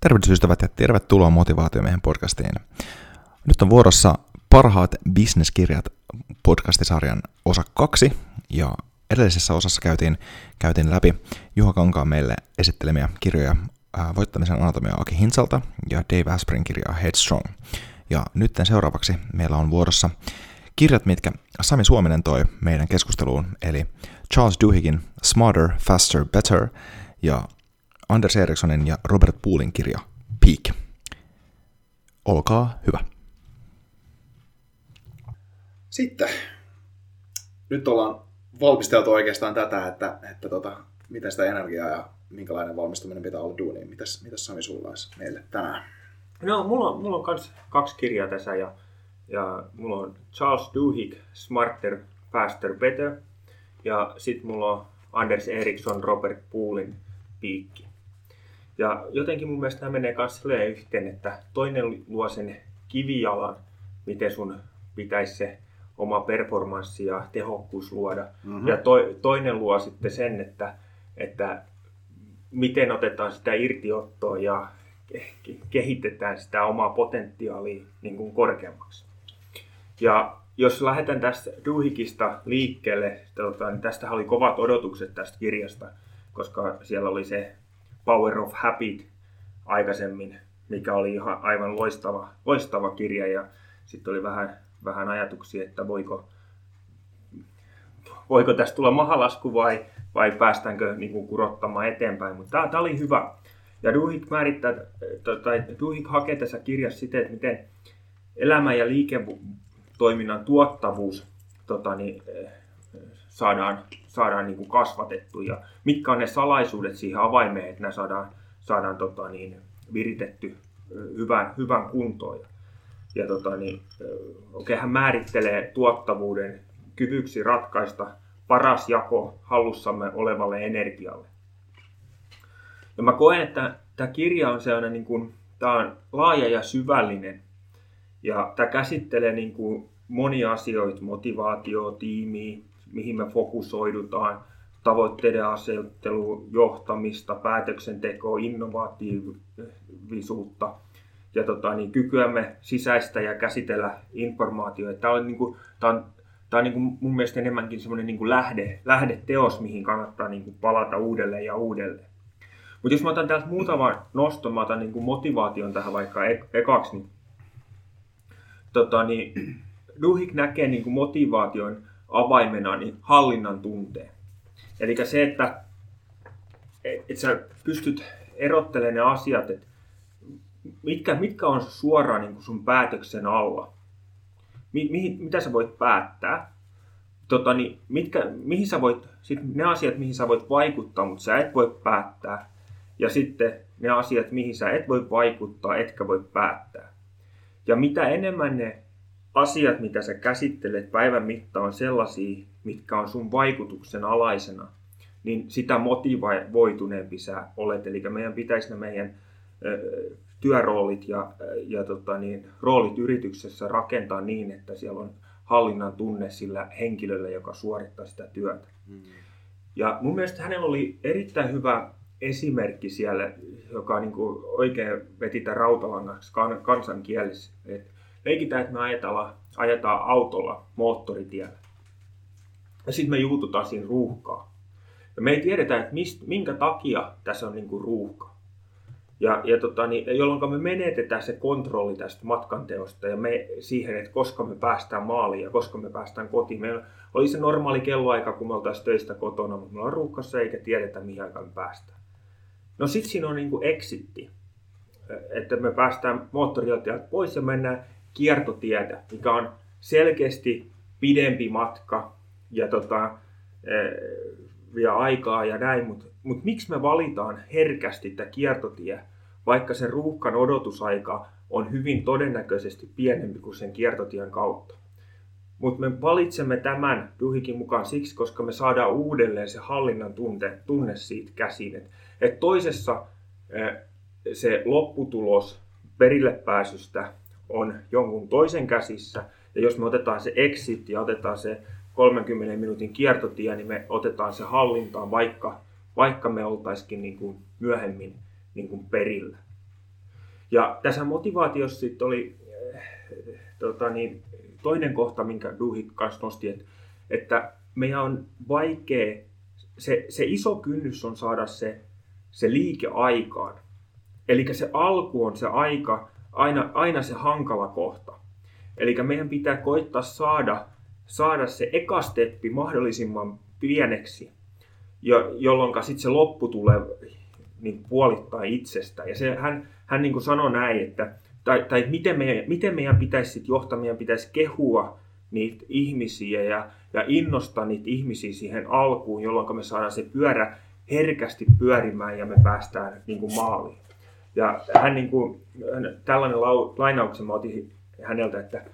Tervehdys ystävät ja tervetuloa Motivaatiomiehen podcastiin. Nyt on vuorossa parhaat bisneskirjat podcastisarjan osa kaksi ja edellisessä osassa käytiin, käytiin läpi Juha Kankaan meille esittelemiä kirjoja Voittamisen anatomia Aki Hinsalta ja Dave Asprin kirjaa Headstrong. Ja nyt seuraavaksi meillä on vuorossa kirjat, mitkä Sami Suominen toi meidän keskusteluun, eli Charles Duhiggin Smarter, Faster, Better ja Anders Erikssonin ja Robert Poolin kirja Peak. Olkaa hyvä. Sitten. Nyt ollaan valmisteltu oikeastaan tätä, että, että tota, miten sitä energiaa ja minkälainen valmistuminen pitää olla duuniin. Mitäs, mitäs Sami sulla olisi meille tänään? No, mulla on, mulla on kans kaksi kirjaa tässä ja, ja mulla on Charles Duhigg, Smarter, Faster, Better. Ja sitten mulla on Anders Eriksson, Robert Poolin piikki. Ja jotenkin mun mielestä nämä menee myös yhteen, että toinen luo sen kivijalan, miten sun pitäisi se oma performanssi ja tehokkuus luoda. Mm-hmm. Ja to, toinen luo sitten sen, että, että miten otetaan sitä irtiottoa ja kehitetään sitä omaa potentiaalia niin kuin korkeammaksi. Ja jos lähdetään tästä Duhikista liikkeelle, tota, niin tästä oli kovat odotukset tästä kirjasta, koska siellä oli se Power of Habit aikaisemmin, mikä oli ihan aivan loistava, loistava kirja ja sitten oli vähän, vähän ajatuksia, että voiko, voiko tästä tulla mahalasku vai, vai päästäänkö niin kuin kurottamaan eteenpäin, mutta tämä, tämä oli hyvä. Ja Duhik määrittää, tai Duhik hakee tässä kirjassa sitä, että miten elämä- ja liiketoiminnan tuottavuus tota, niin, saadaan, saadaan niin kuin kasvatettu ja mitkä on ne salaisuudet siihen avaimeen, että nämä saadaan, saadaan tota niin, viritetty hyvän, hyvän kuntoon. Ja, ja tota niin, okay, hän määrittelee tuottavuuden kyvyksi ratkaista paras jako hallussamme olevalle energialle. Ja mä koen, että tämä kirja on sellainen niin kuin, tämä on laaja ja syvällinen. Ja tämä käsittelee niin kuin monia asioita, motivaatio, tiimiä, mihin me fokusoidutaan, tavoitteiden asettelu, johtamista, päätöksentekoa, innovatiivisuutta ja tota, niin, kykyämme sisäistä ja käsitellä informaatiota. Tämä on, niin kuin, tämä on, tämä on niin kuin mun mielestä enemmänkin semmoinen niin kuin lähde, lähdeteos, mihin kannattaa niin kuin palata uudelleen ja uudelleen. Mutta jos mä otan täältä muutaman noston, mä otan niin kuin motivaation tähän vaikka ekaksi, niin, tota, niin Duhik näkee niin kuin motivaation avaimena niin hallinnan tunteen. Eli se, että, että sä pystyt erottelemaan ne asiat, että mitkä, mitkä on suoraan niin sun päätöksen alla. Mi, mihin, mitä sä voit päättää. Tota, niin mitkä, mihin sä voit, sit ne asiat, mihin sä voit vaikuttaa, mutta sä et voi päättää. Ja sitten ne asiat, mihin sä et voi vaikuttaa, etkä voi päättää. Ja mitä enemmän ne asiat, mitä sä käsittelet päivän mittaan on sellaisia, mitkä on sun vaikutuksen alaisena, niin sitä motivoituneempi sä olet. Eli meidän pitäisi ne meidän työroolit ja, ja tota niin, roolit yrityksessä rakentaa niin, että siellä on hallinnan tunne sillä henkilöllä, joka suorittaa sitä työtä. Mm. Ja mun mielestä hänellä oli erittäin hyvä esimerkki siellä, joka niin kuin oikein veti tämän rautalangaksi kan, kansankielessä. Et leikitään, että me ajetaan, ajetaan autolla moottoritiellä. Ja sitten me juututaan siinä ruuhkaa. Ja me ei tiedetä, että mist, minkä takia tässä on niin ruuhka. Ja, ja tota, niin, jolloin me menetetään se kontrolli tästä matkanteosta ja me siihen, että koska me päästään maaliin ja koska me päästään kotiin. Meillä oli se normaali kelloaika, kun me oltaisiin töistä kotona, mutta me ollaan ruuhkassa eikä tiedetä, mihin aikaan me päästään. No sitten siinä on niin kuin exitti, että me päästään moottorijohtajalta pois ja mennään kiertotietä, mikä on selkeästi pidempi matka ja tota, vie aikaa ja näin, mutta mut miksi me valitaan herkästi tämä kiertotie, vaikka sen ruuhkan odotusaika on hyvin todennäköisesti pienempi kuin sen kiertotien kautta. Mutta me valitsemme tämän Duhikin mukaan siksi, koska me saadaan uudelleen se hallinnan tunte, tunne siitä käsin. Et, et toisessa se lopputulos perille pääsystä on jonkun toisen käsissä, ja jos me otetaan se exit ja otetaan se 30 minuutin kiertotie, niin me otetaan se hallintaan, vaikka, vaikka me oltaisikin niin kuin myöhemmin niin kuin perillä. Ja tässä motivaatiossa sitten oli äh, tota niin, toinen kohta, minkä Duhi kanssa nosti, että, että meidän on vaikea, se, se iso kynnys on saada se, se liike aikaan. Eli se alku on se aika, aina, aina se hankala kohta. Eli meidän pitää koittaa saada saada se eka steppi mahdollisimman pieneksi, jo, jolloin sitten se loppu tulee niin puolittaa itsestä. Ja se, hän, hän niin kuin sanoi näin, että tai, tai miten, meidän, miten meidän pitäisi sit johtaa, meidän pitäisi kehua niitä ihmisiä ja, ja innostaa niitä ihmisiä siihen alkuun, jolloin me saadaan se pyörä herkästi pyörimään ja me päästään niin kuin maaliin. Ja hän, niin kuin, tällainen lau, lainauksen mä otin häneltä, että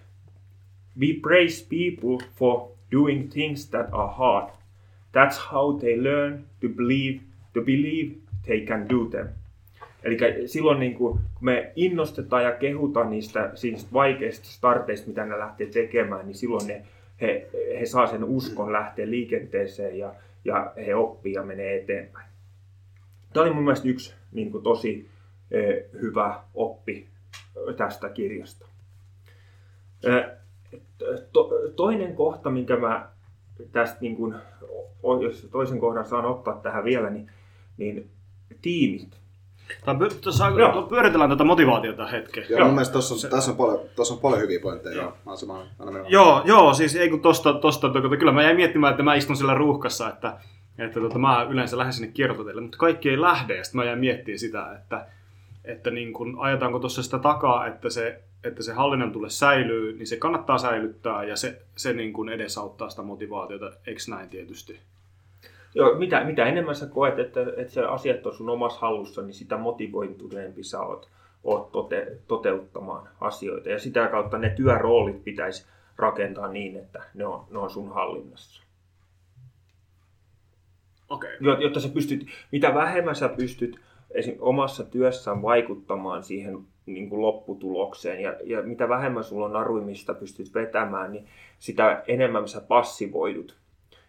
We praise people for doing things that are hard. That's how they learn to believe, to believe they can do them. Eli silloin niin kuin, kun me innostetaan ja kehutaan niistä, niistä vaikeista starteista, mitä ne lähtee tekemään, niin silloin ne, he, he saa sen uskon lähteä liikenteeseen ja, ja he oppii ja menee eteenpäin. Tämä oli mun mielestä yksi niin kuin, tosi hyvä oppi tästä kirjasta. Eh, to, toinen kohta, minkä mä tästä, niin kun, jos toisen kohdan saan ottaa tähän vielä, niin, niin tiimit. Tuossa pyöritellään tätä motivaatiota hetken. Joo, joo. mun mielestä tuossa on, tässä on, paljon, tuossa on paljon hyviä pointteja. Joo. Mä samaa, joo, joo, siis ei kun tosta, tosta, tosta, kyllä mä jäin miettimään, että mä istun siellä ruuhkassa, että, että tota, mä yleensä lähden sinne kiertoteille, mutta kaikki ei lähde, ja sitten mä jäin miettimään sitä, että, että niin kun, ajetaanko tuossa sitä takaa, että se että se hallinnan tule säilyy, niin se kannattaa säilyttää ja se, se niin kuin edesauttaa sitä motivaatiota, eikö näin tietysti? Joo, mitä, mitä enemmän sä koet, että, että se asiat on sun omassa hallussa, niin sitä motivointuneempi sä oot, oot tote, toteuttamaan asioita. Ja sitä kautta ne työroolit pitäisi rakentaa niin, että ne on, ne on sun hallinnassa. Okay. Jotta sä pystyt, mitä vähemmän sä pystyt esim. omassa työssään vaikuttamaan siihen niin kuin lopputulokseen. Ja, ja mitä vähemmän sulla on naruimista pystyt vetämään, niin sitä enemmän sä passivoidut.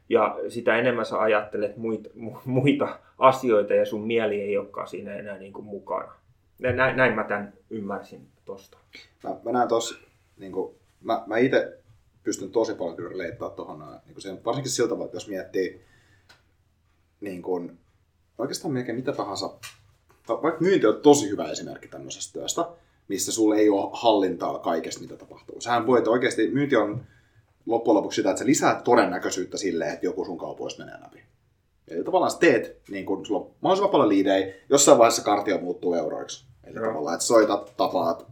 Ja sitä enemmän sä ajattelet muita, muita asioita ja sun mieli ei olekaan siinä enää niin kuin mukana. Näin, näin mä tämän ymmärsin tosta. Mä, mä näen tossa, niin kuin, mä, mä itse pystyn tosi paljon kyllä leittaa tuohon, niin sen, varsinkin siltä tavalla, että jos miettii niin kuin, oikeastaan melkein mitä tahansa vaikka myynti on tosi hyvä esimerkki tämmöisestä työstä, missä sulle ei ole hallintaa kaikesta, mitä tapahtuu. Sähän voit oikeasti, myynti on loppujen lopuksi sitä, että sä lisäät todennäköisyyttä sille, että joku sun kaupoista menee läpi. Eli tavallaan sä teet, niin kun sulla on mahdollisimman paljon liidejä, jossain vaiheessa kartio muuttuu euroiksi. Eli Joo. tavallaan, että soitat, tapaat,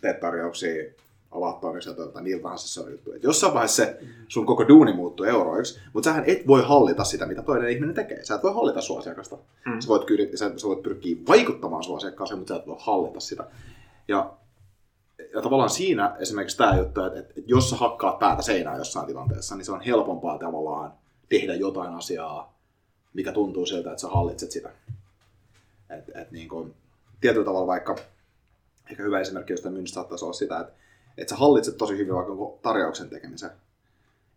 teet tarjouksia, avaat toimistoa tai niiltä tahansa se on juttu. Et jossain vaiheessa se sun koko duuni muuttuu euroiksi, mutta sähän et voi hallita sitä, mitä toinen ihminen tekee. Sä et voi hallita sua asiakasta. Mm. Sä, voit kyri, sä, sä voit pyrkiä vaikuttamaan sua asiakkaaseen, mutta sä et voi hallita sitä. Ja, ja tavallaan siinä esimerkiksi tämä juttu, että, että, että jos sä hakkaat päätä seinään jossain tilanteessa, niin se on helpompaa tavallaan tehdä jotain asiaa, mikä tuntuu siltä, että sä hallitset sitä. Et, et niin kuin, tietyllä tavalla vaikka, ehkä hyvä esimerkki jostain myynnistä saattaisi olla sitä, että että sä hallitset tosi hyvin vaikka tarjouksen tekemisen.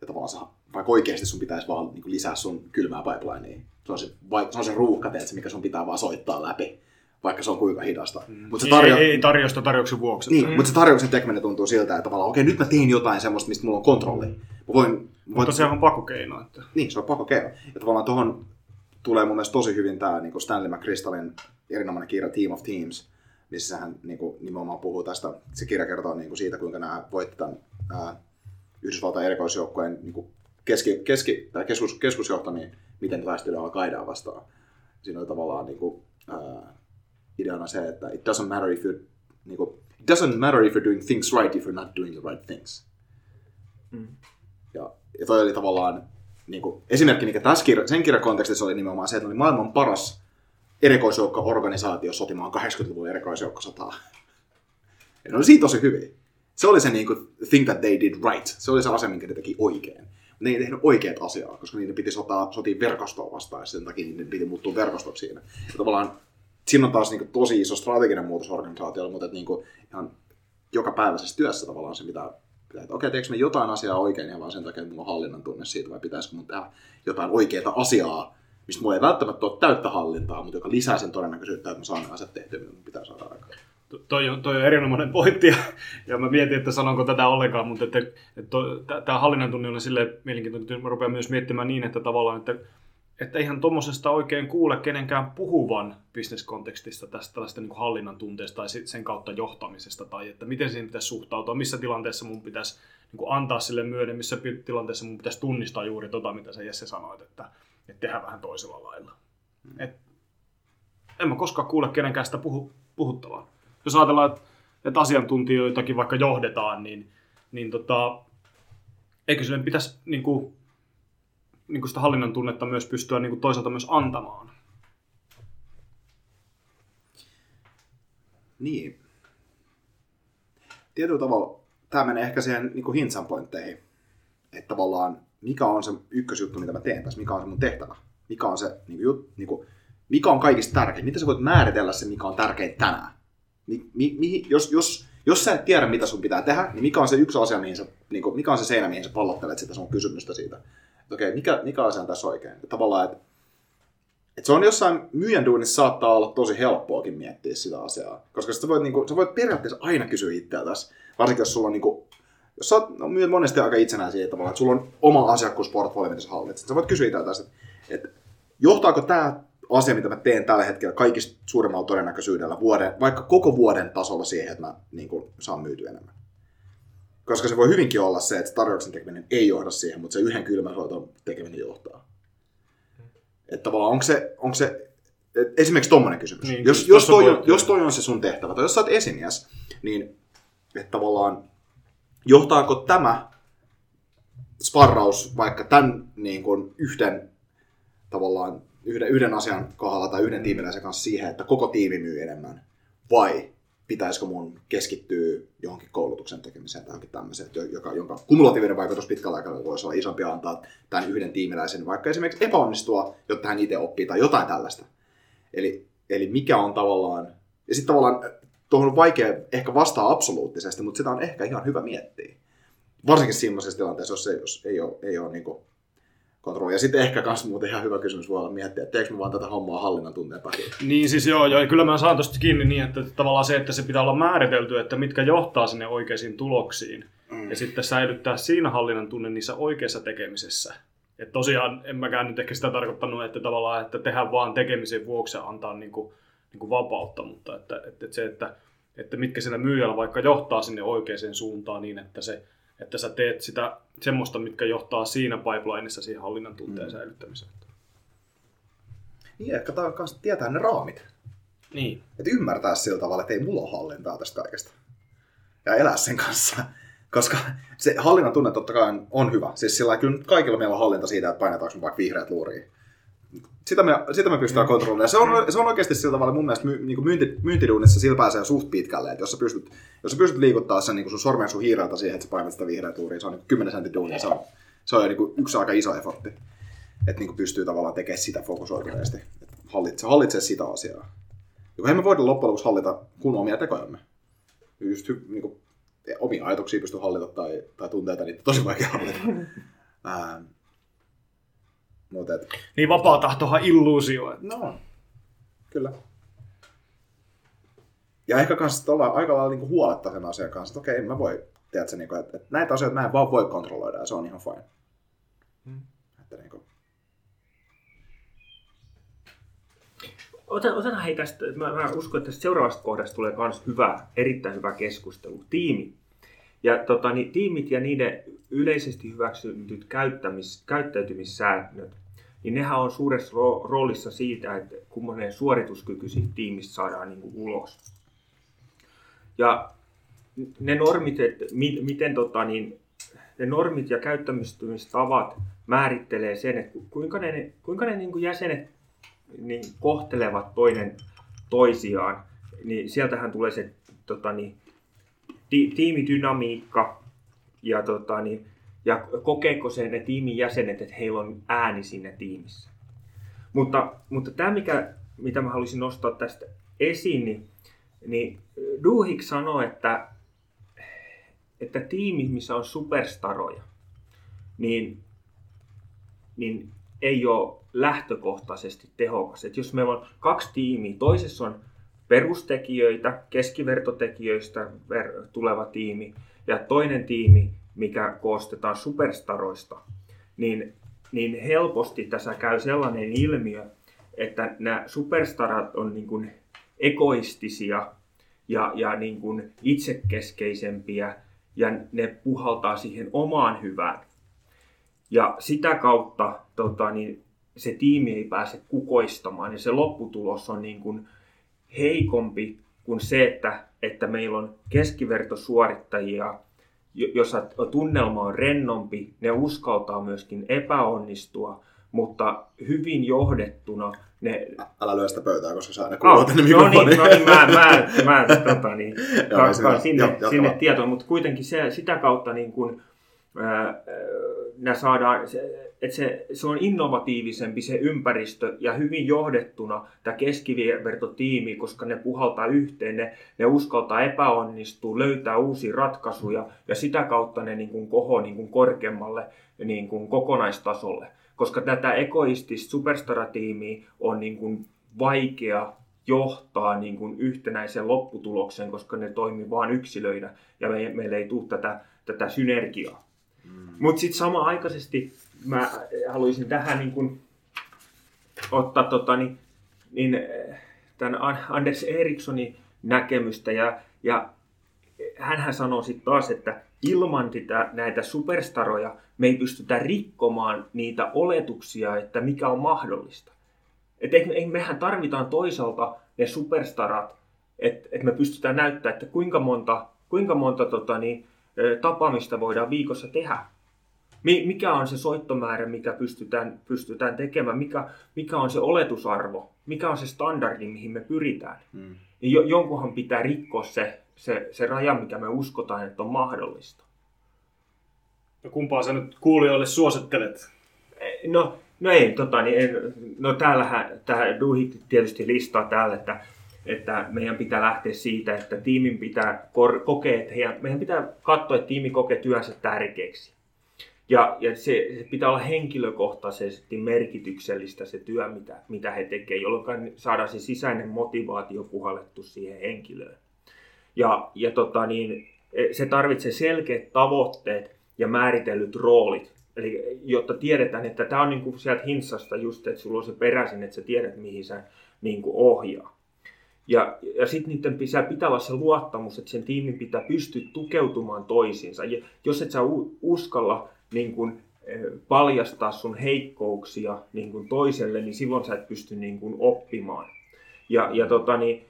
Ja tavallaan sä vaikka oikeasti sun pitäisi vaan niin lisää sun kylmää pipelinea. Se on se, vai, se, on se ruuhka, teet, mikä sun pitää vaan soittaa läpi, vaikka se on kuinka hidasta. Mm. Mut se tarjo... ei, ei tarjosta tarjouksen vuoksi. Niin, mm. mutta se tarjouksen tekeminen tuntuu siltä, että tavallaan okei, nyt mä teen jotain semmoista, mistä mulla on kontrolli. Mä voin, voin... Mutta se on pakokeino. Että... Niin, se on pakokeino. Ja tavallaan tuohon tulee mun mielestä tosi hyvin tämä niin Stanley McChrystalin erinomainen kirja Team of Teams, missä hän niin kuin, nimenomaan puhuu tästä. Se kirja kertoo niin kuin siitä, kuinka nämä voitti tämän ää, Yhdysvaltain erikoisjoukkojen niin kuin keski, keski, tai keskus, keskusjohto, niin miten taistelee al vastaan. Siinä oli tavallaan niin kuin, ää, ideana se, että it doesn't matter if you're, niin kuin, it doesn't matter if you're doing things right if you're not doing the right things. Mm. Ja, ja toi oli tavallaan niin kuin, esimerkki, mikä tässä kirja, sen kirjan kontekstissa oli nimenomaan se, että oli maailman paras erikoisjoukko-organisaatio sotimaan 80-luvun erikoisjoukkosotaa. Ja ne oli siitä tosi hyviä. Se oli se niin kuin, thing that they did right. Se oli se asia, minkä ne teki oikein. Ne ei tehnyt oikeat asiaa, koska niiden piti sotaa, sotia verkostoa vastaan, ja sen takia niiden piti muuttua verkostot siinä. Ja tavallaan siinä on taas niin kuin, tosi iso strateginen muutos organisaatiolla, mutta että, niin kuin, ihan jokapäiväisessä työssä tavallaan se, mitä pitää, että okei, teekö me jotain asiaa oikein ja vaan sen takia, että mulla on hallinnan tunne siitä, vai pitäisikö mun tehdä jotain oikeaa asiaa, mistä mulla ei välttämättä ole täyttä hallintaa, mutta joka lisää sen todennäköisyyttä, että mä saan asiat tehtyä, mitä pitää saada aikaan. Toi on, toi on erinomainen pointti, ja, ja mä mietin, että sanonko tätä ollenkaan, mutta että, että tämä hallinnan tunne on sille mielenkiintoinen, että mä rupean myös miettimään niin, että tavallaan, että että ihan tuommoisesta oikein kuule kenenkään puhuvan bisneskontekstista tästä tällaista niin hallinnan tunteesta tai sen kautta johtamisesta tai että miten siihen pitäisi suhtautua, missä tilanteessa mun pitäisi niin antaa sille myöden, missä tilanteessa mun pitäisi tunnistaa juuri tota, mitä sä Jesse sanoit, että, että tehdään vähän toisella lailla. Mm. Et, en mä koskaan kuule kenenkään sitä puhu, puhuttavaa. Jos ajatellaan, että, että asiantuntijoitakin vaikka johdetaan, niin, niin tota, eikö sille pitäisi niin kuin, niin kuin sitä hallinnan tunnetta myös pystyä niin kuin toisaalta myös antamaan. Niin. Tietyllä tavalla tämä menee ehkä siihen niin hintsan pointteihin. Että tavallaan mikä on se ykkösjuttu, mitä mä teen tässä, mikä on se mun tehtävä. Mikä on se, niin kuin, jut, niin kuin, mikä on kaikista tärkein. Miten sä voit määritellä se, mikä on tärkein tänään? Mi, mi, mi, jos, jos, jos sä et tiedä, mitä sun pitää tehdä, niin mikä on se yksi asia, mihin sä, niin kuin, mikä on se seinä, mihin sä pallottelet sitä sun kysymystä siitä okei, mikä, mikä asia on tässä oikein. Että tavallaan, että, että se on jossain myyjän duunissa saattaa olla tosi helppoakin miettiä sitä asiaa. Koska sä voit, niin kuin, sä voit periaatteessa aina kysyä itseltäsi, varsinkin jos sulla on niin kuin, jos sä oot, no, monesti aika itsenäisiä tavalla, että sulla on oma asiakkuusportfolio, mitä sä hallitset. Sä voit kysyä itseltäsi, että, että johtaako tämä asia, mitä mä teen tällä hetkellä kaikista suurimmalla todennäköisyydellä vuoden, vaikka koko vuoden tasolla siihen, että mä niin kuin, saan myytyä enemmän. Koska se voi hyvinkin olla se, että tarjouksen tekeminen ei johda siihen, mutta se yhden kylmän tekeminen johtaa. Että tavallaan onko se, onko se esimerkiksi tuommoinen kysymys. Niin, jos, jos, toi on, jos toi on se sun tehtävä, tai jos sä oot esimies, niin että tavallaan johtaako tämä sparraus vaikka tämän niin kuin yhden tavallaan yhden, yhden asian kohdalla tai yhden tiimiläisen kanssa siihen, että koko tiimi myy enemmän, vai pitäisikö mun keskittyä johonkin koulutuksen tekemiseen tai johonkin tämmöiseen, joka, jonka kumulatiivinen vaikutus pitkällä aikavälillä voisi olla isompi antaa tämän yhden tiimiläisen vaikka esimerkiksi epäonnistua, jotta hän itse oppii tai jotain tällaista. Eli, eli mikä on tavallaan, ja sitten tavallaan tuohon on vaikea ehkä vastaa absoluuttisesti, mutta sitä on ehkä ihan hyvä miettiä. Varsinkin sellaisessa tilanteessa, jos ei, jos ei ole, ei ole niin kontrolli. Ja sitten ehkä myös muuten ihan hyvä kysymys voi olla miettiä, että teekö me vaan tätä hommaa hallinnan tunteen takia. Niin siis joo, joo, kyllä mä saan tuosta kiinni niin, että tavallaan se, että se pitää olla määritelty, että mitkä johtaa sinne oikeisiin tuloksiin. Mm. Ja sitten säilyttää siinä hallinnan tunne niissä oikeissa tekemisessä. Että tosiaan en mäkään nyt ehkä sitä tarkoittanut, että tavallaan, että tehdään vaan tekemisen vuoksi ja antaa niin kuin, niin kuin vapautta, mutta että, että, että se, että, että mitkä siinä myyjällä vaikka johtaa sinne oikeaan suuntaan niin, että se että sä teet sitä semmoista, mitkä johtaa siinä pipelineissa siihen hallinnan tunteen mm. säilyttämiseen. Niin, ehkä tämä on myös tietää ne raamit. Niin. Että ymmärtää sillä tavalla, että ei mulla ole hallintaa tästä kaikesta. Ja elää sen kanssa. Koska se hallinnan tunne totta kai on hyvä. Siis sillä kyllä kaikilla meillä on hallinta siitä, että painetaanko me vaikka vihreät luuriin sitä me, sitä me pystytään mm. kontrolloimaan. Se on, se on oikeasti sillä tavalla mun mielestä my, niin myynti, myyntiduunissa sillä pääsee suht pitkälle. Että jos sä pystyt, jos sä pystyt liikuttaa sen niin sun sormen sun hiireltä siihen, että sä painat sitä vihreää tuuria, se on niin 10 sentin duunia. Se on, se on niin yksi aika iso effortti. Että niin pystyy tavallaan tekemään sitä fokusoituneesti. Hallitse, hallitsee sitä asiaa. Ja kun me voida loppujen lopuksi hallita kun omia tekojamme. Just niin kuin, omia ajatuksia pystyy hallita tai, tai tunteita, niin tosi vaikea hallita. Mutta et, Niin vapaa tahtohan illuusio. että- no, kyllä. Ja ehkä kans että ollaan aika lailla niinku huoletta sen asian kanssa, että okei, mä voi, tiedätkö, niinku, että, että näitä asioita mä en vaan voi kontrolloida ja se on ihan fine. Mm. Että niinku, Otan, otetaan hei tästä, mä, mä uskon, että tästä seuraavasta kohdasta tulee myös hyvä, erittäin hyvä keskustelu. Tiimi. Ja tota, niin, tiimit ja niiden yleisesti hyväksytyt käyttämis, käyttäytymissäännöt, niin nehän on suuressa ro- roolissa siitä, että kummonen suorituskyky siitä tiimistä saadaan niin kuin ulos. Ja ne normit, että mi, miten tota, niin, ne normit ja käyttämistavat määrittelee sen, että ku- kuinka ne, kuinka ne niin kuin jäsenet niin kohtelevat toinen toisiaan, niin sieltähän tulee se tota, niin, ti, tiimidynamiikka ja, tota, niin, ja kokeeko se ne tiimin jäsenet, että heillä on ääni siinä tiimissä. Mutta, mutta tämä, mikä, mitä mä haluaisin nostaa tästä esiin, niin, niin Duhik sanoi, että, että tiimi, missä on superstaroja, niin, niin ei ole lähtökohtaisesti tehokas. Et jos meillä on kaksi tiimiä, toisessa on perustekijöitä, keskivertotekijöistä ver- tuleva tiimi ja toinen tiimi, mikä koostetaan superstaroista, niin, niin helposti tässä käy sellainen ilmiö, että nämä superstarat on niin kuin egoistisia ja, ja niin kuin itsekeskeisempiä ja ne puhaltaa siihen omaan hyvään. Ja sitä kautta tota, niin se tiimi ei pääse kukoistamaan ja se lopputulos on niin kuin heikompi kuin se, että, että meillä on keskivertosuorittajia, jo- jossa tunnelma on rennompi, ne uskaltaa myöskin epäonnistua, mutta hyvin johdettuna ne... älä lyö sitä pöytää, koska sä aina Ah, kuulet tänne no niin, no niin, mä, mä, mä tota, niin, Joo, sinne, Joo, jatka sinne tietoon, mutta kuitenkin se, sitä kautta niin kun, ää, ää, saadaan, se, että se, se on innovatiivisempi se ympäristö ja hyvin johdettuna tämä keskivertotiimi, koska ne puhaltaa yhteen, ne, ne uskaltaa epäonnistua, löytää uusia ratkaisuja ja sitä kautta ne niin kuin koho niin kuin korkeammalle niin kuin kokonaistasolle. Koska tätä egoistista superstaratiimiä on niin kuin vaikea johtaa niin kuin yhtenäisen lopputuloksen, koska ne toimii vain yksilöinä ja me, meillä ei tule tätä, tätä synergiaa. Mm. Mutta sitten samanaikaisesti mä haluaisin tähän niin kun ottaa tota, niin, niin, tämän An- Anders Erikssonin näkemystä ja, ja hänhän sanoo sitten taas, että ilman sitä, näitä superstaroja me ei pystytä rikkomaan niitä oletuksia, että mikä on mahdollista. Et mehän tarvitaan toisaalta ne superstarat, että et me pystytään näyttämään, että kuinka monta, kuinka monta tota, niin, tapaamista voidaan viikossa tehdä. Mi- Mikä on se soittomäärä, mikä pystytään, pystytään tekemään, mikä, mikä on se oletusarvo, mikä on se standardi, mihin me pyritään. Mm. Niin jo, jonkunhan pitää rikkoa se, se, se raja, mikä me uskotaan, että on mahdollista. No kumpaa sä nyt kuulijoille suosittelet? No, no ei, tota, niin, en, no täällähän, tämä Duhit tietysti listaa täällä, että, että meidän pitää lähteä siitä, että tiimin pitää kor- kokea, että heidän, meidän pitää katsoa, että tiimi kokee työnsä tärkeäksi. Ja, ja se, se pitää olla henkilökohtaisesti merkityksellistä se työ, mitä, mitä he tekevät, jolloin saadaan se sisäinen motivaatio puhallettu siihen henkilöön. Ja, ja tota, niin, se tarvitsee selkeät tavoitteet ja määritellyt roolit. Eli jotta tiedetään, että tämä on niin kuin sieltä hinsasta just, että sulla on se peräisin, että sä tiedät, mihin sä niin kuin ohjaa. Ja, ja sitten niiden pitää, pitää olla se luottamus, että sen tiimin pitää pystyä tukeutumaan toisiinsa. Ja jos et sä uskalla niin kuin, eh, paljastaa sun heikkouksia niin kuin toiselle, niin silloin sä et pysty niin kuin oppimaan. Ja, ja, tota, niin,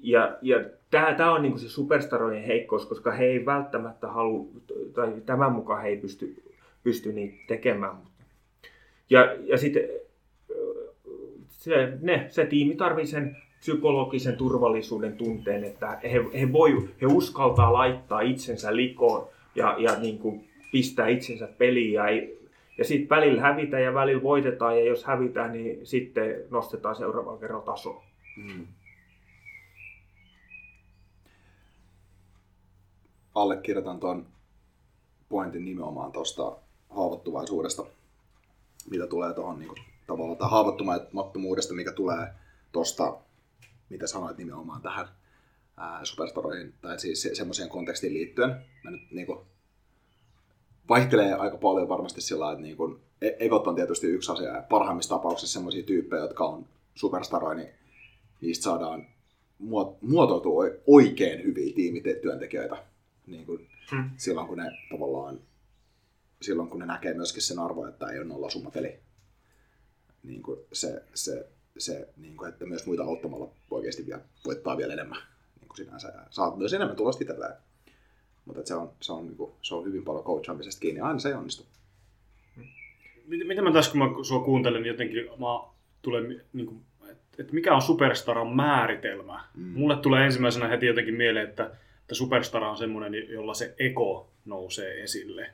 ja, ja tämä, tämä on niin kuin se superstarojen heikkous, koska he ei välttämättä halua, tai tämän mukaan he ei pysty, pysty niitä tekemään. Ja, ja sitten se, ne, se tiimi tarvitsee sen psykologisen turvallisuuden tunteen, että he, he, voi, he uskaltaa laittaa itsensä likoon ja, ja niin kuin pistää itsensä peliin ja, ja sitten välillä hävitään ja välillä voitetaan ja jos hävitään, niin sitten nostetaan seuraavalla kerralla tasoa. Mm. Allekirjoitan tuon pointin nimenomaan tuosta haavoittuvaisuudesta. mitä tulee tuohon niin tavallaan tai haavoittumattomuudesta, mikä tulee tuosta, mitä sanoit nimenomaan tähän superstaroihin, tai siis se, semmoiseen kontekstiin liittyen. Mä nyt niin kuin, vaihtelee aika paljon varmasti sillä että niin kuin, e- Egot on tietysti yksi asia, ja parhaimmissa tapauksissa semmoisia tyyppejä, jotka on superstaroja, niin niistä saadaan muotoutua oikein hyviä tiimityöntekijöitä niin kuin hmm. silloin, kun ne tavallaan silloin, kun ne näkee myöskin sen arvo, että ei ole nolla summa peli. Niin kuin se, se, se niin kuin, että myös muita auttamalla oikeasti vielä, voittaa vielä enemmän niin kuin sinänsä. Ja saat myös enemmän tulosta itselleen. Mutta se on, se, on, niin kuin, se on hyvin paljon coachaamisesta kiinni. Aina se ei onnistu. Miten mä tässä, kun mä sua kuuntelen, niin jotenkin mä tulen, niin kuin, että mikä on superstaran määritelmä? Mm. Mulle tulee ensimmäisenä heti jotenkin mieleen, että, että superstara on semmoinen, jolla se eko nousee esille.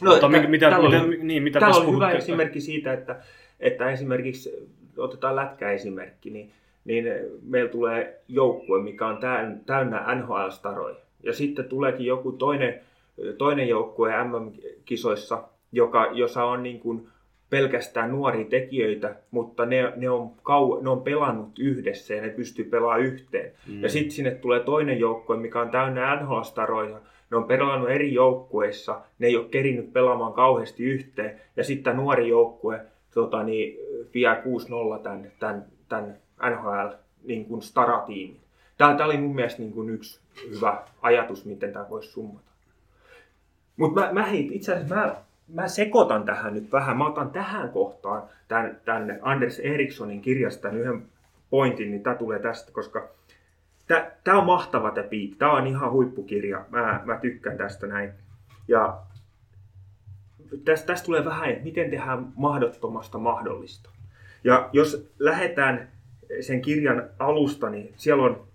No, Mutta mitä, mitä, mitä, oli, niin, mitä tässä on hyvä esimerkki siitä, että, että esimerkiksi otetaan lätkäesimerkki, niin, niin meillä tulee joukkue, mikä on täynnä NHL-staroja. Ja sitten tuleekin joku toinen, toinen joukkue MM-kisoissa, joka, jossa on niin kuin pelkästään nuoria tekijöitä, mutta ne, ne, on, kau, ne on pelannut yhdessä ja ne pystyy pelaamaan yhteen. Mm. Ja sitten sinne tulee toinen joukkue, mikä on täynnä NHL-staroja, ne on pelannut eri joukkueissa, ne ei ole kerinyt pelaamaan kauheasti yhteen, ja sitten nuori joukkue tota, niin, vie 6-0 tämän, tämän, tämän NHL niin kuin Stara-tiimin. Tämä, tämä oli mun mielestä niin kuin yksi hyvä ajatus, miten tämä voisi summata. Mutta mä, mä hei, itse asiassa mä, mä sekoitan tähän nyt vähän. Mä otan tähän kohtaan tämän, tämän Anders Erikssonin kirjasta yhden pointin, niin tämä tulee tästä, koska Tämä on mahtava tämä Peak. Tämä on ihan huippukirja. Mä, mä tykkään tästä näin. Ja tästä, tästä tulee vähän, että miten tehdään mahdottomasta mahdollista. Ja jos lähdetään sen kirjan alusta, niin siellä on,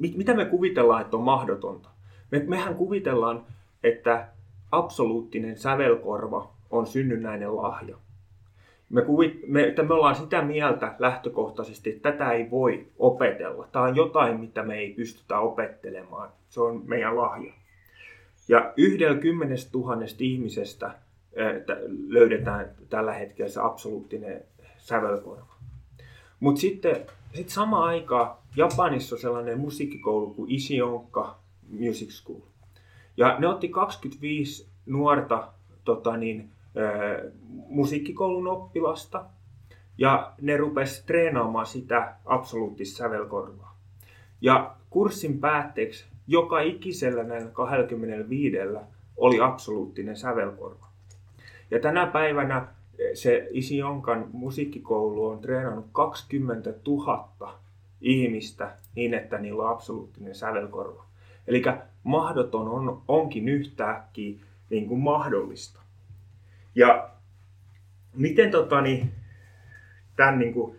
mit, mitä me kuvitellaan, että on mahdotonta? Me, mehän kuvitellaan, että absoluuttinen sävelkorva on synnynnäinen lahja me, kuvit, me, että me ollaan sitä mieltä lähtökohtaisesti, että tätä ei voi opetella. Tämä on jotain, mitä me ei pystytä opettelemaan. Se on meidän lahja. Ja yhdellä kymmenestä tuhannesta ihmisestä että löydetään tällä hetkellä se absoluuttinen sävelkorva. Mutta sitten sit sama aikaa Japanissa on sellainen musiikkikoulu kuin Ishionka Music School. Ja ne otti 25 nuorta tota niin, musiikkikoulun oppilasta ja ne rupes treenaamaan sitä absoluuttista sävelkorvaa. Ja kurssin päätteeksi joka ikisellä näillä 25 oli absoluuttinen sävelkorva. Ja tänä päivänä se Isi Jonkan musiikkikoulu on treenannut 20 000 ihmistä niin, että niillä on absoluuttinen sävelkorva. Eli mahdoton on, onkin yhtäkkiä niin kuin mahdollista. Ja miten tota, niin, tämän niin kuin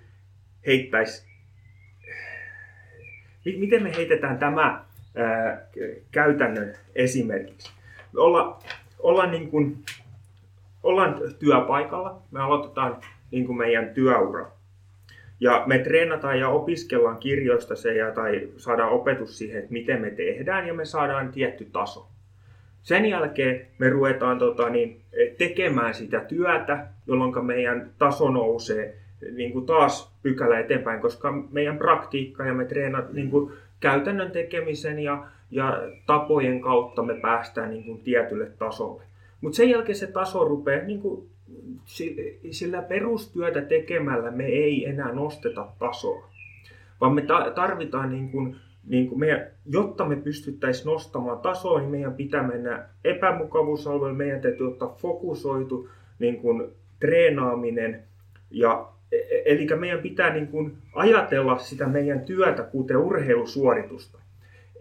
heittäisi, miten me heitetään tämä ää, käytännön esimerkiksi? Me olla, ollaan, niin kuin, ollaan työpaikalla, me aloitetaan niin kuin meidän työura. Ja me treenataan ja opiskellaan kirjoista se ja, tai saadaan opetus siihen, että miten me tehdään ja me saadaan tietty taso. Sen jälkeen me ruvetaan tota, niin, tekemään sitä työtä, jolloin meidän taso nousee niin kuin taas pykälä eteenpäin, koska meidän praktiikka ja me treenat niin kuin käytännön tekemisen ja, ja tapojen kautta me päästään niin kuin tietylle tasolle. Mutta sen jälkeen se taso rupeaa, niin kuin, sillä perustyötä tekemällä me ei enää nosteta tasoa, vaan me tarvitaan niin kuin niin kuin meidän, jotta me pystyttäisiin nostamaan tasoa, niin meidän pitää mennä epämukavuusalueelle, meidän täytyy ottaa fokusoitu niin kuin, treenaaminen. Ja, e, e, eli meidän pitää niin kuin, ajatella sitä meidän työtä kuten urheilusuoritusta.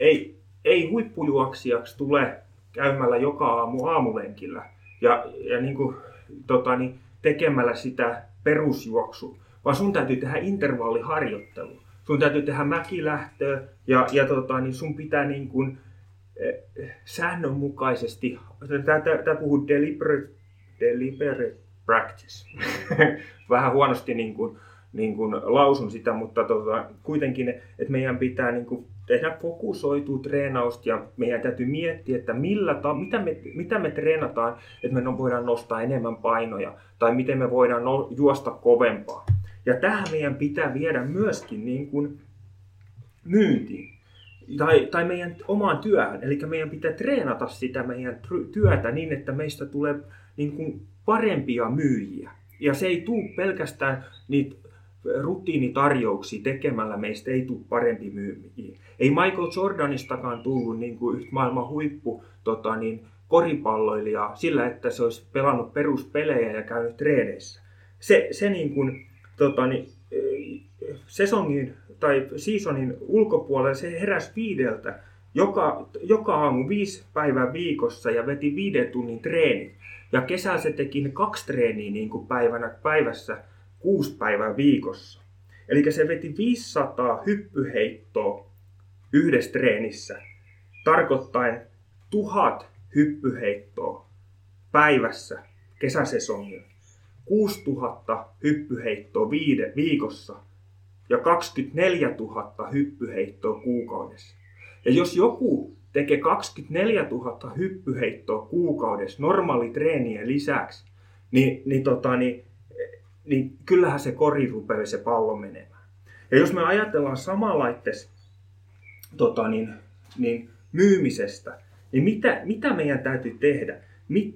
Ei, ei huippujuoksijaksi tule käymällä joka aamu aamulenkillä ja, ja niin kuin, tota, niin, tekemällä sitä perusjuoksua, vaan sun täytyy tehdä intervalliharjoittelua sun täytyy tehdä mäkilähtöä ja, ja tota, niin sun pitää niin kuin, eh, säännönmukaisesti, tämä puhuu deliberate, deliberate practice, vähän huonosti niin kuin, niin kuin lausun sitä, mutta tota, kuitenkin, että meidän pitää niin kuin tehdä fokusoitua treenausta ja meidän täytyy miettiä, että millä ta- mitä, me, mitä me treenataan, että me no, voidaan nostaa enemmän painoja tai miten me voidaan no, juosta kovempaa. Ja tähän meidän pitää viedä myöskin niin kuin myyntiin tai, tai meidän omaan työhön. Eli meidän pitää treenata sitä meidän työtä niin, että meistä tulee niin kuin parempia myyjiä. Ja se ei tule pelkästään niitä rutiinitarjouksia tekemällä meistä ei tule parempi myyjiä. Ei Michael Jordanistakaan tullut niin kuin yhtä maailman huippu tota, niin, koripalloilija sillä, että se olisi pelannut peruspelejä ja käynyt treeneissä. Se, se niin kuin, tota, niin, sesongin tai seasonin ulkopuolella se heräsi viideltä joka, joka aamu viisi päivää viikossa ja veti viiden tunnin treenit. Ja kesällä se teki kaksi treeniä niin kuin päivänä, päivässä kuusi päivää viikossa. Eli se veti 500 hyppyheittoa yhdessä treenissä, tarkoittain tuhat hyppyheittoa päivässä kesäsesongilla. 6000 hyppyheittoa viide, viikossa ja 24 000 hyppyheittoa kuukaudessa. Ja jos joku tekee 24 000 hyppyheittoa kuukaudessa normaali treenien lisäksi, niin, niin, tota, niin, niin kyllähän se kori rupeaa se pallo menemään. Ja jos me ajatellaan samanlaitteessa tota, niin, niin myymisestä, niin mitä, mitä meidän täytyy tehdä? Mi,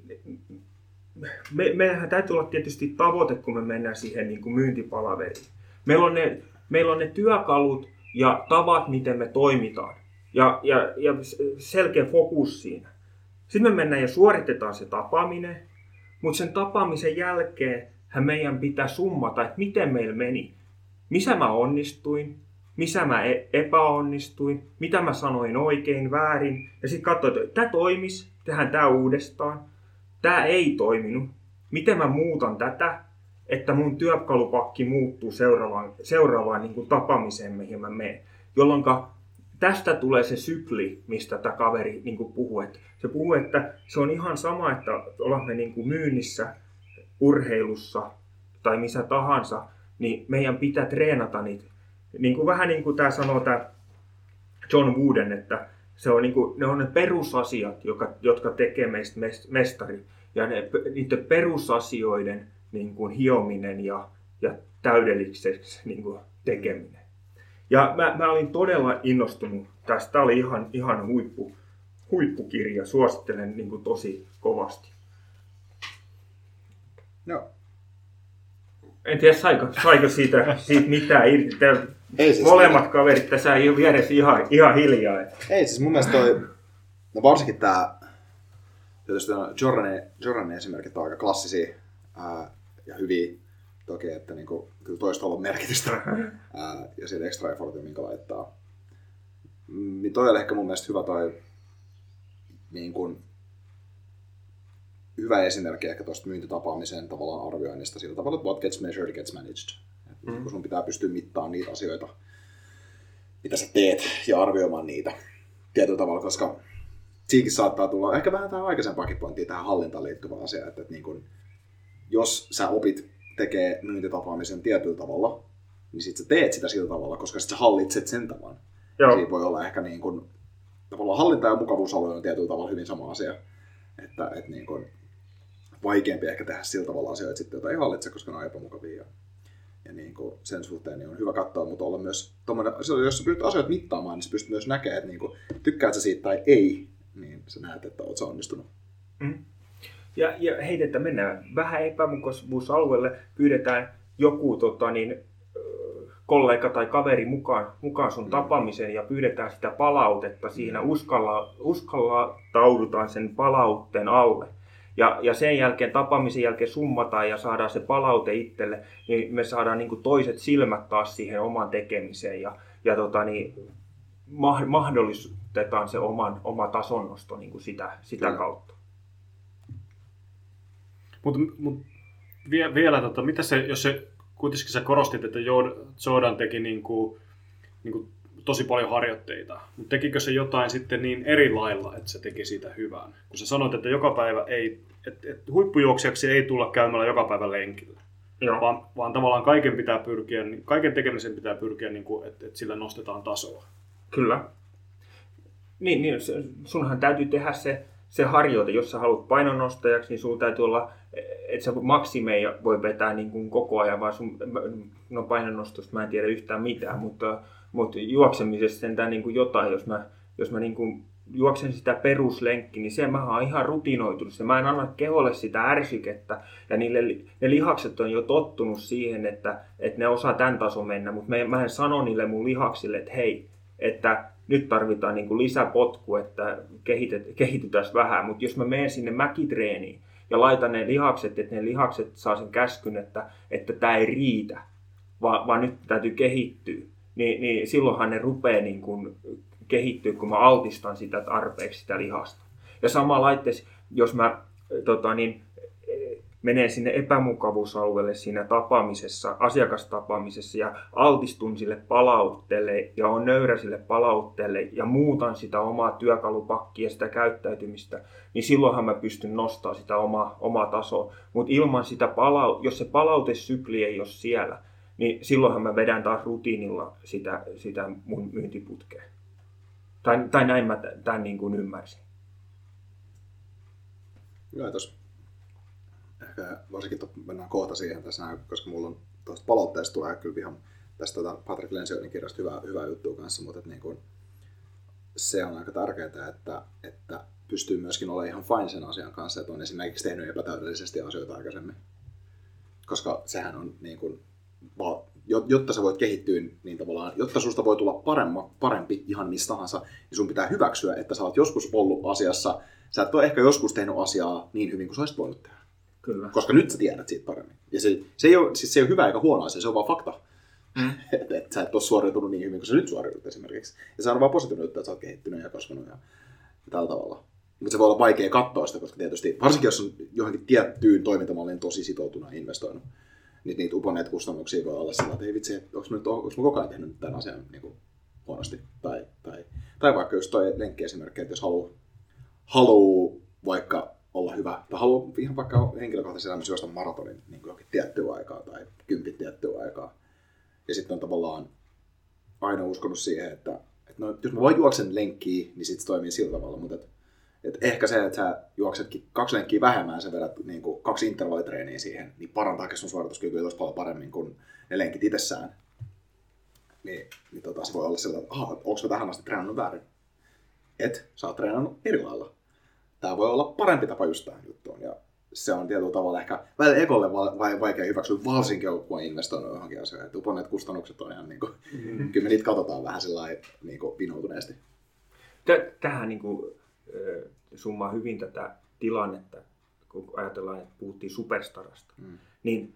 me, meillähän täytyy olla tietysti tavoite, kun me mennään siihen niin kuin myyntipalaveriin. Meillä on, ne, meillä on ne työkalut ja tavat, miten me toimitaan. Ja, ja, ja selkeä fokus siinä. Sitten me mennään ja suoritetaan se tapaaminen, mutta sen tapaamisen jälkeen meidän pitää summata, että miten meillä meni. Missä mä onnistuin, missä mä e- epäonnistuin, mitä mä sanoin oikein, väärin. Ja sitten katsoin, että tämä toimisi, tehdään tämä uudestaan. Tämä ei toiminut. Miten mä muutan tätä, että mun työkalupakki muuttuu seuraavaan, seuraavaan niin kuin tapaamiseen, mihin mä menen. Jolloin tästä tulee se sykli, mistä tämä kaveri niin puhuu. Että se puhuu, että se on ihan sama, että olemme niin kuin myynnissä, urheilussa tai missä tahansa, niin meidän pitää treenata niitä niin kuin, vähän niin kuin tämä sanoo tämä John Wooden, että se on niin kuin, ne on ne perusasiat, jotka, jotka tekee meistä mestari. Ja ne, niiden perusasioiden niin kuin, hiominen ja, ja täydelliseksi niin kuin, tekeminen. Ja mä, mä olin todella innostunut tästä. Tämä oli ihan, ihan huippu, huippukirja. Suosittelen niin kuin, tosi kovasti. No. En tiedä, saiko, saiko siitä, siitä mitään irti. Ei siis Molemmat niin. kaverit tässä ei ole vieressä ihan, ihan hiljaa. Ei siis mun mielestä toi, no varsinkin tää, tietysti Jordanin, Jordanin esimerkit on aika klassisia ää, ja hyviä toki, että niinku, kyllä toista on merkitystä ää, ja siitä extra effortia, minkä laittaa. Niin toi oli ehkä mun mielestä hyvä toi niin kuin, hyvä esimerkki ehkä tuosta myyntitapaamisen tavallaan arvioinnista sillä tavalla, että what gets measured gets managed. Mm. Kun sun pitää pystyä mittaamaan niitä asioita, mitä sä teet ja arvioimaan niitä tietyllä tavalla, koska siinkin saattaa tulla ehkä vähän tämä aikaisempaakin pointtia tähän hallintaan liittyvä asia, että, että niin kun, jos sä opit tekee myyntitapaamisen tietyllä tavalla, niin sit sä teet sitä sillä tavalla, koska sit sä hallitset sen tavan. Joo. Siinä voi olla ehkä niin kun, tavallaan hallinta ja mukavuusalue on tietyllä tavalla hyvin sama asia. Että, että niin kun, vaikeampi ehkä tehdä sillä tavalla asioita sitten, joita ei hallitse, koska ne on epämukavia ja niin kuin sen suhteen niin on hyvä katsoa, mutta olla myös jos sä pystyt asioita mittaamaan, niin sä pystyt myös näkemään, että niin kuin, tykkäät sä siitä tai ei, niin sä näet, että oot sä onnistunut. Mm. Ja, ja heitettä mennään vähän epämukavuusalueelle, pyydetään joku tota, niin, kollega tai kaveri mukaan, mukaan sun mm. tapaamiseen ja pyydetään sitä palautetta siinä, uskalla, uskalla taudutaan sen palautteen alle ja, ja sen jälkeen, tapaamisen jälkeen summataan ja saadaan se palaute itselle, niin me saadaan niin toiset silmät taas siihen omaan tekemiseen ja, ja tota, niin, mahdollistetaan se oman, oma tasonnosto niin sitä, sitä kautta. Mutta mut, vie, vielä, tota, mitä se, jos se, kuitenkin sä korostit, että Jordan teki niin kuin, niin kuin tosi paljon harjoitteita, mutta tekikö se jotain sitten niin eri lailla, että se teki siitä hyvän? Kun sä sanoit, että joka päivä ei, että, että huippujuoksijaksi ei tulla käymällä joka päivä lenkillä. Joo. Vaan, vaan tavallaan kaiken pitää pyrkiä, niin- kaiken tekemisen pitää pyrkiä, niin kuin, että, että sillä nostetaan tasoa. Kyllä. Niin, niin sunhan täytyy tehdä se, se harjoite, jos sä haluat painonnostajaksi, niin sulla täytyy olla, että sä maksimeja voi vetää niin kuin koko ajan, vaan sun, no painonnostosta mä en tiedä yhtään mitään, mutta, mutta juoksemisessa sentään niin kuin jotain, jos mä, jos mä niin kuin juoksen sitä peruslenkki, niin se mä oon ihan rutinoitunut. Se mä en anna keholle sitä ärsykettä ja niille, ne lihakset on jo tottunut siihen, että, että ne osaa tämän tason mennä, mutta mä, mä en sano niille mun lihaksille, että hei, että nyt tarvitaan niin kuin lisäpotku, että kehitet, kehitytään vähän, mutta jos mä menen sinne mäkitreeniin ja laitan ne lihakset, että ne lihakset saa sen käskyn, että, että tämä ei riitä, vaan, vaan nyt täytyy kehittyä, niin, niin silloinhan ne rupeaa niin kuin kehittyä, kun mä altistan sitä tarpeeksi sitä lihasta. Ja sama laitteessa, jos mä tota, niin, menen sinne epämukavuusalueelle siinä tapaamisessa, asiakastapaamisessa ja altistun sille palautteelle ja on nöyrä sille palautteelle ja muutan sitä omaa työkalupakkia sitä käyttäytymistä, niin silloinhan mä pystyn nostamaan sitä omaa, omaa tasoa. Mutta ilman sitä palau- jos se palautesykli ei ole siellä, niin silloinhan mä vedän taas rutiinilla sitä, sitä mun myyntiputkea. Tai, tai näin mä tämän niin kuin ymmärsin. Hyvä, tos. Ehkä varsinkin to, mennään kohta siihen tässä koska mulla on tuosta palautteesta tulee kyllä ihan tästä tota Patrick Lensionin kirjasta hyvää, hyvää juttua kanssa, mutta että niin kuin, se on aika tärkeää, että, että pystyy myöskin olemaan ihan fine sen asian kanssa, että on esimerkiksi tehnyt epätäydellisesti asioita aikaisemmin. Koska sehän on niin kuin, jotta sä voit kehittyä, niin tavallaan, jotta susta voi tulla paremma, parempi ihan mistä tahansa, niin sun pitää hyväksyä, että sä oot joskus ollut asiassa, sä et ole ehkä joskus tehnyt asiaa niin hyvin kuin sä olisit voinut tehdä. Kyllä. Koska nyt sä tiedät siitä paremmin. Ja se, se, ei, ole, siis se ei ole hyvä eikä huono asia, se on vaan fakta. Mm. että et sä et ole suoriutunut niin hyvin kuin sä nyt suoriudut esimerkiksi. Ja se on vaan positiivinen juttu, että sä oot kehittynyt ja kasvanut ja, ja tällä tavalla. Mutta se voi olla vaikea katsoa sitä, koska tietysti, varsinkin jos on johonkin tiettyyn toimintamalliin tosi sitoutunut ja investoinut, niin niitä uponneet kustannuksia voi olla sillä, että ei vitsi, onko mä, nyt, onko mä koko ajan tehnyt tämän asian niin kuin huonosti. Tai, tai, tai vaikka just toi lenkki esimerkki, että jos haluaa haluu vaikka olla hyvä, tai haluaa ihan vaikka henkilökohtaisesti elämässä juosta maratonin niin kuin johonkin tiettyä aikaa tai kympit tiettyä aikaa. Ja sitten on tavallaan aina uskonut siihen, että, että no, jos mä voin juoksen lenkkiä, niin sitten se toimii sillä tavalla, mutta et, et ehkä se, että sä juoksetkin kaksi lenkkiä vähemmän ja sä vedät niin kuin, kaksi intervallitreeniä siihen, niin parantaa sun suorituskykyä tosi paljon paremmin kuin ne lenkit itsessään. Niin, niin tota, se voi olla sellainen, että onko mä tähän asti treenannut väärin? Et, sä oot treenannut eri lailla. Tää voi olla parempi tapa just tähän juttuun. Ja se on tietyllä tavalla ehkä välillä ekolle va- vai vaikea hyväksyä, varsinkin kun on investoinut johonkin asioihin. Että uponneet kustannukset on ihan niin kuin, mm-hmm. kyllä me niitä katsotaan vähän sellainen niin kuin vinoutuneesti. Tä- Tähän niin kuin, summaa hyvin tätä tilannetta, kun ajatellaan, että puhuttiin superstarasta. Mm. Niin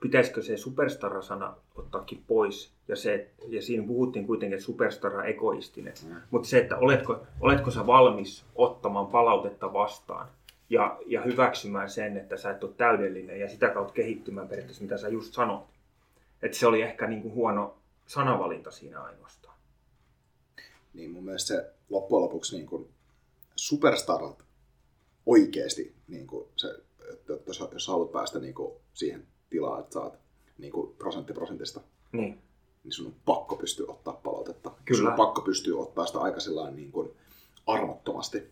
pitäisikö se superstara-sana ottaakin pois? Ja, se, ja siinä puhuttiin kuitenkin, että superstara egoistinen. Mm. Mutta se, että oletko, oletko sä valmis ottamaan palautetta vastaan ja, ja hyväksymään sen, että sä et ole täydellinen ja sitä kautta kehittymään periaatteessa, mitä sä just sanoit. Että se oli ehkä niin kuin huono sanavalinta siinä ainoastaan. Niin mun mielestä se loppujen lopuksi niin kuin superstarat oikeasti, niin kuin se, että jos, jos haluat päästä niin kuin siihen tilaan, että saat niin kuin prosentti prosentista, Niin, niin sun on pakko pystyä ottaa palautetta. Kyllä. Sun on pakko pystyä ottaa sitä aika niin kuin armottomasti,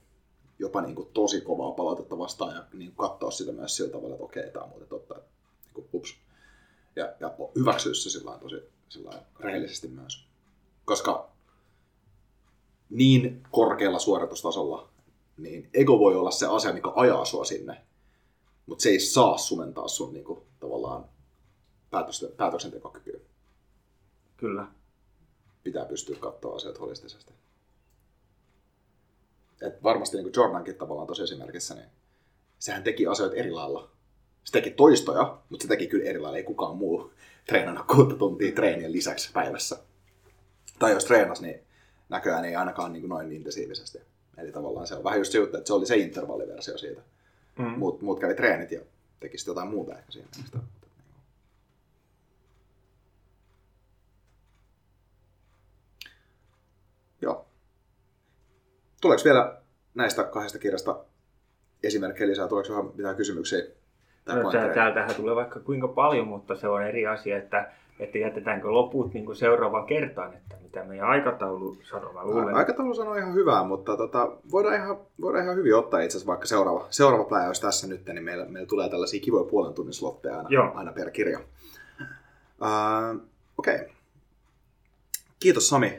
jopa niin kuin tosi kovaa palautetta vastaan ja niin kuin katsoa sitä myös sillä tavalla, että okei, tämä on muuten totta, niin kuin, ups. Ja, ja hyväksyä se sillä tosi sillä rehellisesti myös. Koska niin korkealla suoritustasolla, niin ego voi olla se asia, mikä ajaa sua sinne, mutta se ei saa sumentaa sun niin kuin, tavallaan päätöksentekokykyä kyllä. pitää pystyä katsoa asiat holistisesti. Et varmasti niin kuin Jordankin tavallaan tosi esimerkissä, niin sehän teki asioita eri lailla. Se teki toistoja, mutta se teki kyllä eri lailla. Ei kukaan muu treenannut kuutta tuntia treenien lisäksi päivässä. Tai jos treenasi, niin näköjään ei ainakaan niin kuin noin intensiivisesti. Eli tavallaan se on vähän just se juttu, että se oli se intervalliversio siitä. Mm. Muut, muut kävi treenit ja teki sitten jotain muuta ehkä siinä. Sitä, Joo. Tuleeko vielä näistä kahdesta kirjasta esimerkkejä lisää? Tuleeko vähän mitään kysymyksiä? No, tää- täältähän tulee vaikka kuinka paljon, mutta se on eri asia, että, että jätetäänkö loput niin seuraavaan kertaan, että mitä meidän aikataulu sanoo. Mä luulen, Aikataulu sanoo ihan hyvää, mutta tota, voidaan, ihan, voidaan ihan hyvin ottaa itse asiassa vaikka seuraava, seuraava pläjäys tässä nyt, niin meillä, meillä tulee tällaisia kivoja puolen tunnin slotteja aina, Joo. aina per kirja. Uh, Okei. Okay. Kiitos Sami